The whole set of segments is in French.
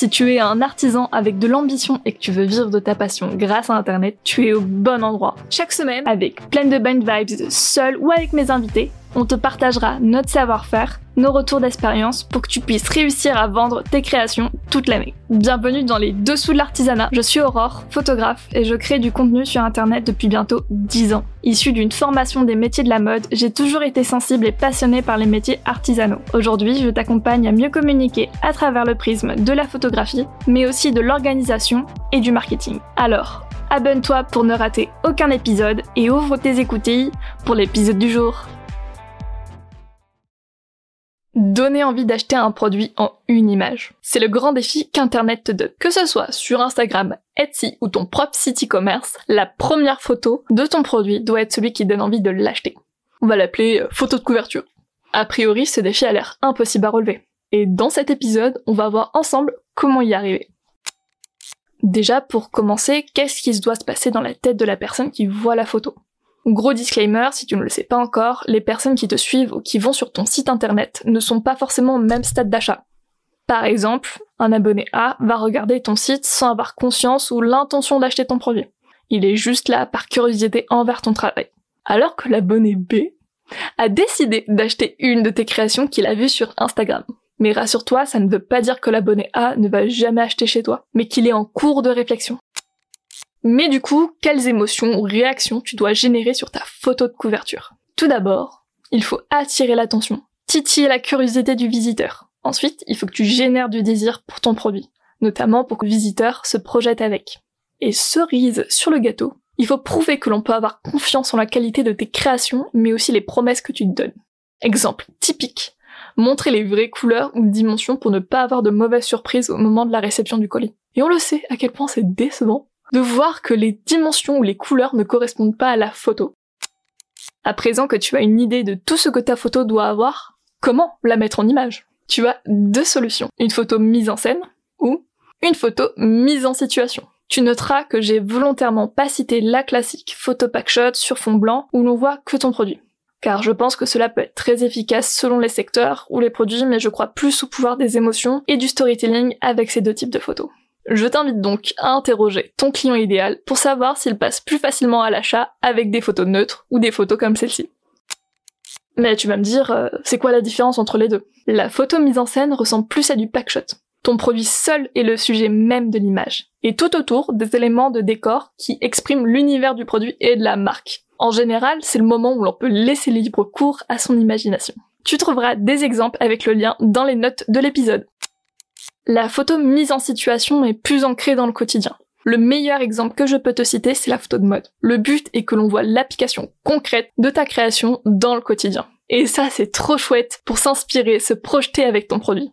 Si tu es un artisan avec de l'ambition et que tu veux vivre de ta passion grâce à Internet, tu es au bon endroit. Chaque semaine, avec plein de Bind Vibes, seul ou avec mes invités, on te partagera notre savoir-faire, nos retours d'expérience pour que tu puisses réussir à vendre tes créations toute l'année. Bienvenue dans les dessous de l'artisanat. Je suis Aurore, photographe, et je crée du contenu sur Internet depuis bientôt 10 ans. Issue d'une formation des métiers de la mode, j'ai toujours été sensible et passionnée par les métiers artisanaux. Aujourd'hui, je t'accompagne à mieux communiquer à travers le prisme de la photographie, mais aussi de l'organisation et du marketing. Alors, abonne-toi pour ne rater aucun épisode et ouvre tes écoutilles pour l'épisode du jour donner envie d'acheter un produit en une image. C'est le grand défi qu'Internet te donne. Que ce soit sur Instagram, Etsy ou ton propre site e-commerce, la première photo de ton produit doit être celui qui donne envie de l'acheter. On va l'appeler euh, photo de couverture. A priori, ce défi a l'air impossible à relever. Et dans cet épisode, on va voir ensemble comment y arriver. Déjà, pour commencer, qu'est-ce qui se doit se passer dans la tête de la personne qui voit la photo? Gros disclaimer, si tu ne le sais pas encore, les personnes qui te suivent ou qui vont sur ton site internet ne sont pas forcément au même stade d'achat. Par exemple, un abonné A va regarder ton site sans avoir conscience ou l'intention d'acheter ton produit. Il est juste là par curiosité envers ton travail. Alors que l'abonné B a décidé d'acheter une de tes créations qu'il a vues sur Instagram. Mais rassure-toi, ça ne veut pas dire que l'abonné A ne va jamais acheter chez toi, mais qu'il est en cours de réflexion. Mais du coup, quelles émotions ou réactions tu dois générer sur ta photo de couverture? Tout d'abord, il faut attirer l'attention, titiller la curiosité du visiteur. Ensuite, il faut que tu génères du désir pour ton produit, notamment pour que le visiteur se projette avec. Et cerise sur le gâteau, il faut prouver que l'on peut avoir confiance en la qualité de tes créations, mais aussi les promesses que tu te donnes. Exemple typique. Montrer les vraies couleurs ou dimensions pour ne pas avoir de mauvaises surprises au moment de la réception du colis. Et on le sait à quel point c'est décevant de voir que les dimensions ou les couleurs ne correspondent pas à la photo. À présent que tu as une idée de tout ce que ta photo doit avoir, comment la mettre en image? Tu as deux solutions. Une photo mise en scène ou une photo mise en situation. Tu noteras que j'ai volontairement pas cité la classique photo packshot sur fond blanc où l'on voit que ton produit. Car je pense que cela peut être très efficace selon les secteurs ou les produits, mais je crois plus au pouvoir des émotions et du storytelling avec ces deux types de photos. Je t'invite donc à interroger ton client idéal pour savoir s'il passe plus facilement à l'achat avec des photos neutres ou des photos comme celle-ci. Mais tu vas me dire, euh, c'est quoi la différence entre les deux? La photo mise en scène ressemble plus à du packshot. Ton produit seul est le sujet même de l'image. Et tout autour, des éléments de décor qui expriment l'univers du produit et de la marque. En général, c'est le moment où l'on peut laisser libre cours à son imagination. Tu trouveras des exemples avec le lien dans les notes de l'épisode. La photo mise en situation est plus ancrée dans le quotidien. Le meilleur exemple que je peux te citer, c'est la photo de mode. Le but est que l'on voit l'application concrète de ta création dans le quotidien. Et ça, c'est trop chouette pour s'inspirer, se projeter avec ton produit.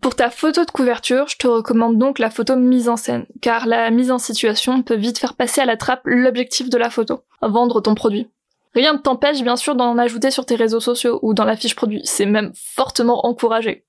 Pour ta photo de couverture, je te recommande donc la photo mise en scène, car la mise en situation peut vite faire passer à la trappe l'objectif de la photo, vendre ton produit. Rien ne t'empêche bien sûr d'en ajouter sur tes réseaux sociaux ou dans la fiche produit, c'est même fortement encouragé.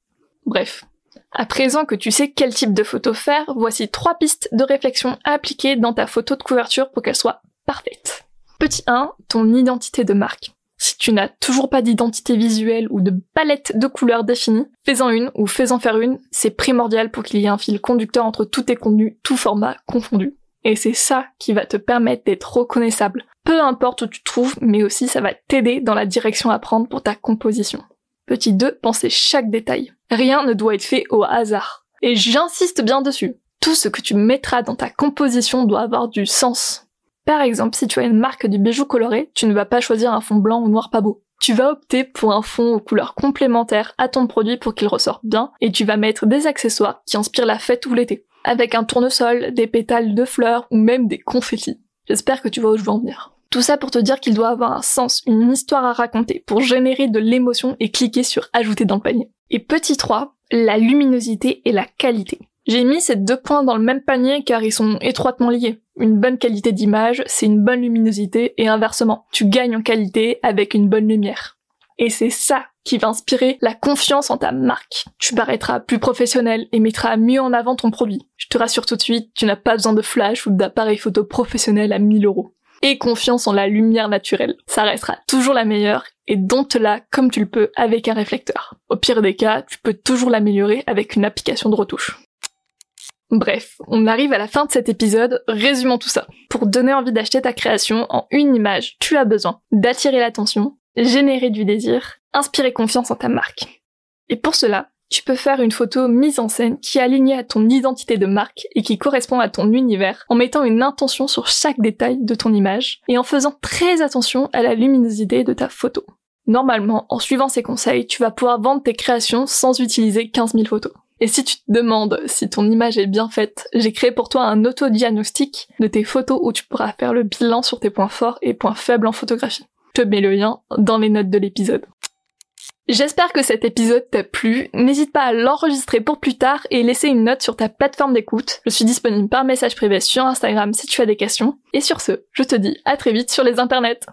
Bref, à présent que tu sais quel type de photo faire, voici trois pistes de réflexion à appliquer dans ta photo de couverture pour qu'elle soit parfaite. Petit 1, ton identité de marque. Si tu n'as toujours pas d'identité visuelle ou de palette de couleurs définie, fais-en une ou fais-en faire une, c'est primordial pour qu'il y ait un fil conducteur entre tous tes contenus, tout format confondu. Et c'est ça qui va te permettre d'être reconnaissable, peu importe où tu te trouves, mais aussi ça va t'aider dans la direction à prendre pour ta composition. Petit 2, pensez chaque détail. Rien ne doit être fait au hasard. Et j'insiste bien dessus. Tout ce que tu mettras dans ta composition doit avoir du sens. Par exemple, si tu as une marque de bijoux colorés, tu ne vas pas choisir un fond blanc ou noir pas beau. Tu vas opter pour un fond aux couleurs complémentaires à ton produit pour qu'il ressorte bien et tu vas mettre des accessoires qui inspirent la fête ou l'été. Avec un tournesol, des pétales de fleurs ou même des confettis. J'espère que tu vois où je veux en venir. Tout ça pour te dire qu'il doit avoir un sens, une histoire à raconter pour générer de l'émotion et cliquer sur ajouter dans le panier. Et petit 3, la luminosité et la qualité. J'ai mis ces deux points dans le même panier car ils sont étroitement liés. Une bonne qualité d'image, c'est une bonne luminosité et inversement, tu gagnes en qualité avec une bonne lumière. Et c'est ça qui va inspirer la confiance en ta marque. Tu paraîtras plus professionnel et mettras mieux en avant ton produit. Je te rassure tout de suite, tu n'as pas besoin de flash ou d'appareil photo professionnel à 1000 euros. Et confiance en la lumière naturelle. Ça restera toujours la meilleure et dompte-la comme tu le peux avec un réflecteur. Au pire des cas, tu peux toujours l'améliorer avec une application de retouche. Bref, on arrive à la fin de cet épisode, résumons tout ça. Pour donner envie d'acheter ta création en une image, tu as besoin d'attirer l'attention, générer du désir, inspirer confiance en ta marque. Et pour cela, tu peux faire une photo mise en scène qui est alignée à ton identité de marque et qui correspond à ton univers en mettant une intention sur chaque détail de ton image et en faisant très attention à la luminosité de ta photo. Normalement, en suivant ces conseils, tu vas pouvoir vendre tes créations sans utiliser 15 000 photos. Et si tu te demandes si ton image est bien faite, j'ai créé pour toi un auto-diagnostic de tes photos où tu pourras faire le bilan sur tes points forts et points faibles en photographie. Je te mets le lien dans les notes de l'épisode. J'espère que cet épisode t'a plu. N'hésite pas à l'enregistrer pour plus tard et laisser une note sur ta plateforme d'écoute. Je suis disponible par message privé sur Instagram si tu as des questions. Et sur ce, je te dis à très vite sur les internets.